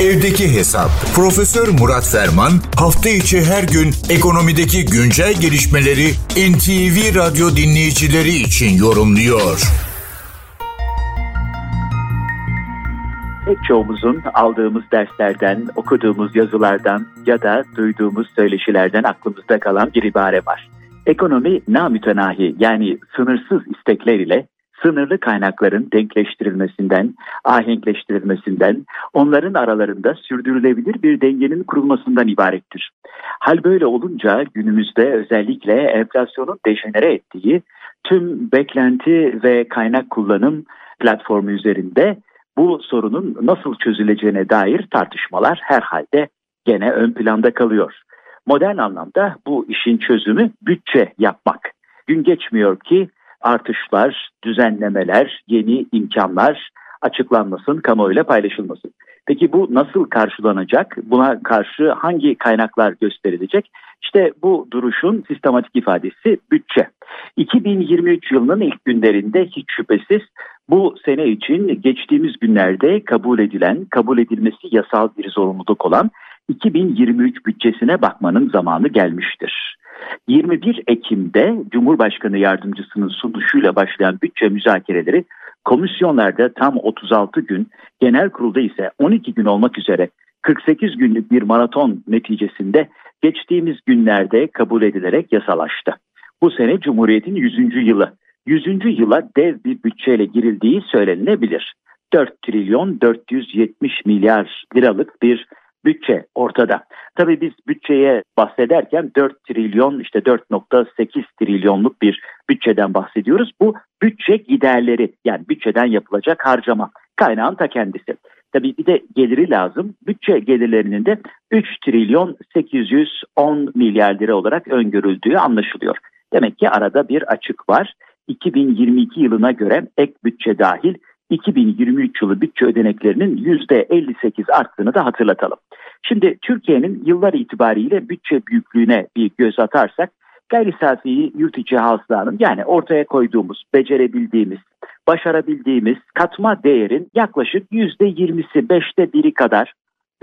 Evdeki Hesap. Profesör Murat Ferman hafta içi her gün ekonomideki güncel gelişmeleri NTV Radyo dinleyicileri için yorumluyor. Pek çoğumuzun aldığımız derslerden, okuduğumuz yazılardan ya da duyduğumuz söyleşilerden aklımızda kalan bir ibare var. Ekonomi namütenahi yani sınırsız istekler ile sınırlı kaynakların denkleştirilmesinden, ahenkleştirilmesinden, onların aralarında sürdürülebilir bir dengenin kurulmasından ibarettir. Hal böyle olunca günümüzde özellikle enflasyonun dejenere ettiği tüm beklenti ve kaynak kullanım platformu üzerinde bu sorunun nasıl çözüleceğine dair tartışmalar herhalde gene ön planda kalıyor. Modern anlamda bu işin çözümü bütçe yapmak. Gün geçmiyor ki artışlar, düzenlemeler, yeni imkanlar açıklanmasın, kamuoyuyla paylaşılmasın. Peki bu nasıl karşılanacak? Buna karşı hangi kaynaklar gösterilecek? İşte bu duruşun sistematik ifadesi bütçe. 2023 yılının ilk günlerinde hiç şüphesiz bu sene için geçtiğimiz günlerde kabul edilen, kabul edilmesi yasal bir zorunluluk olan 2023 bütçesine bakmanın zamanı gelmiştir. 21 Ekim'de Cumhurbaşkanı Yardımcısının sunuşuyla başlayan bütçe müzakereleri komisyonlarda tam 36 gün, genel kurulda ise 12 gün olmak üzere 48 günlük bir maraton neticesinde geçtiğimiz günlerde kabul edilerek yasalaştı. Bu sene Cumhuriyet'in 100. yılı. 100. yıla dev bir bütçeyle girildiği söylenilebilir. 4 trilyon 470 milyar liralık bir bütçe ortada. Tabii biz bütçeye bahsederken 4 trilyon işte 4.8 trilyonluk bir bütçeden bahsediyoruz. Bu bütçe giderleri yani bütçeden yapılacak harcama kaynağın ta kendisi. Tabii bir de geliri lazım. Bütçe gelirlerinin de 3 trilyon 810 milyar lira olarak öngörüldüğü anlaşılıyor. Demek ki arada bir açık var. 2022 yılına göre ek bütçe dahil 2023 yılı bütçe ödeneklerinin %58 arttığını da hatırlatalım. Şimdi Türkiye'nin yıllar itibariyle bütçe büyüklüğüne bir göz atarsak gayri safi yurt içi hasılanın yani ortaya koyduğumuz, becerebildiğimiz, başarabildiğimiz katma değerin yaklaşık %20'si, beşte biri kadar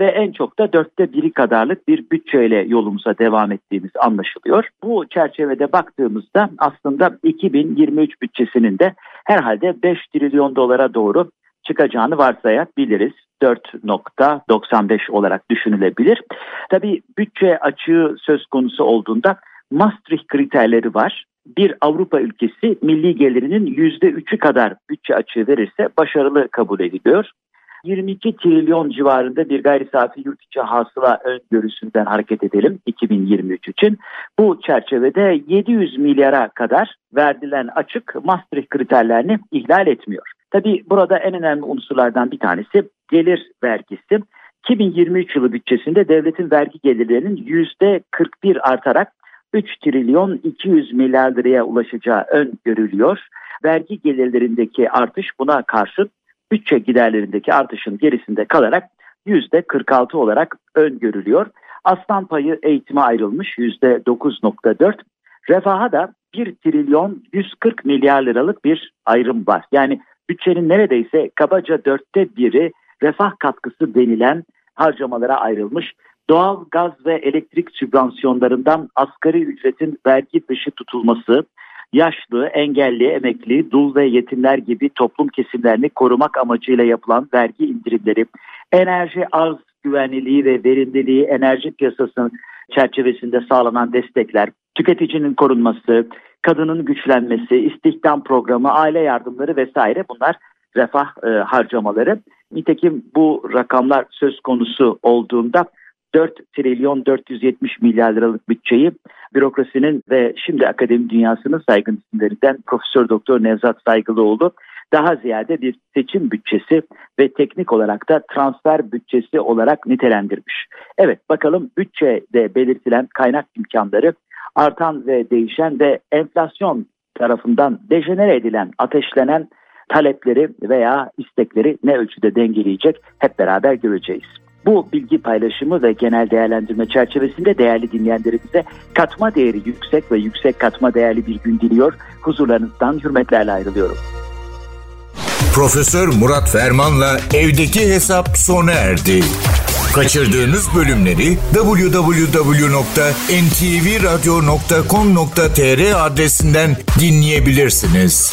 ve en çok da dörtte biri kadarlık bir bütçeyle yolumuza devam ettiğimiz anlaşılıyor. Bu çerçevede baktığımızda aslında 2023 bütçesinin de herhalde 5 trilyon dolara doğru çıkacağını varsayabiliriz. 4.95 olarak düşünülebilir. Tabii bütçe açığı söz konusu olduğunda Maastricht kriterleri var. Bir Avrupa ülkesi milli gelirinin %3'ü kadar bütçe açığı verirse başarılı kabul ediliyor. 22 trilyon civarında bir gayri safi yurt içi hasıla öngörüsünden hareket edelim 2023 için. Bu çerçevede 700 milyara kadar verilen açık Maastricht kriterlerini ihlal etmiyor. Tabi burada en önemli unsurlardan bir tanesi gelir vergisi. 2023 yılı bütçesinde devletin vergi gelirlerinin %41 artarak 3 trilyon 200 milyar liraya ulaşacağı öngörülüyor. Vergi gelirlerindeki artış buna karşın bütçe giderlerindeki artışın gerisinde kalarak %46 olarak öngörülüyor. Aslan payı eğitime ayrılmış %9.4. Refaha da 1 trilyon 140 milyar liralık bir ayrım var. Yani bütçenin neredeyse kabaca dörtte biri refah katkısı denilen harcamalara ayrılmış. Doğal gaz ve elektrik sübvansiyonlarından asgari ücretin vergi dışı tutulması, yaşlı, engelli, emekli, dul ve yetimler gibi toplum kesimlerini korumak amacıyla yapılan vergi indirimleri, enerji arz güvenliliği ve verimliliği enerji piyasasının çerçevesinde sağlanan destekler, tüketicinin korunması, kadının güçlenmesi, istihdam programı, aile yardımları vesaire bunlar refah e, harcamaları. Nitekim bu rakamlar söz konusu olduğunda 4 trilyon 470 milyar liralık bütçeyi bürokrasinin ve şimdi akademi dünyasının saygın isimlerinden Profesör Doktor Nevzat Saygılıoğlu daha ziyade bir seçim bütçesi ve teknik olarak da transfer bütçesi olarak nitelendirmiş. Evet bakalım bütçede belirtilen kaynak imkanları artan ve değişen ve enflasyon tarafından dejenere edilen, ateşlenen talepleri veya istekleri ne ölçüde dengeleyecek hep beraber göreceğiz. Bu bilgi paylaşımı ve genel değerlendirme çerçevesinde değerli dinleyenlerimize katma değeri yüksek ve yüksek katma değerli bir gün diliyor. Huzurlarınızdan hürmetlerle ayrılıyorum. Profesör Murat Ferman'la evdeki hesap sona erdi. Kaçırdığınız bölümleri www.ntvradio.com.tr adresinden dinleyebilirsiniz.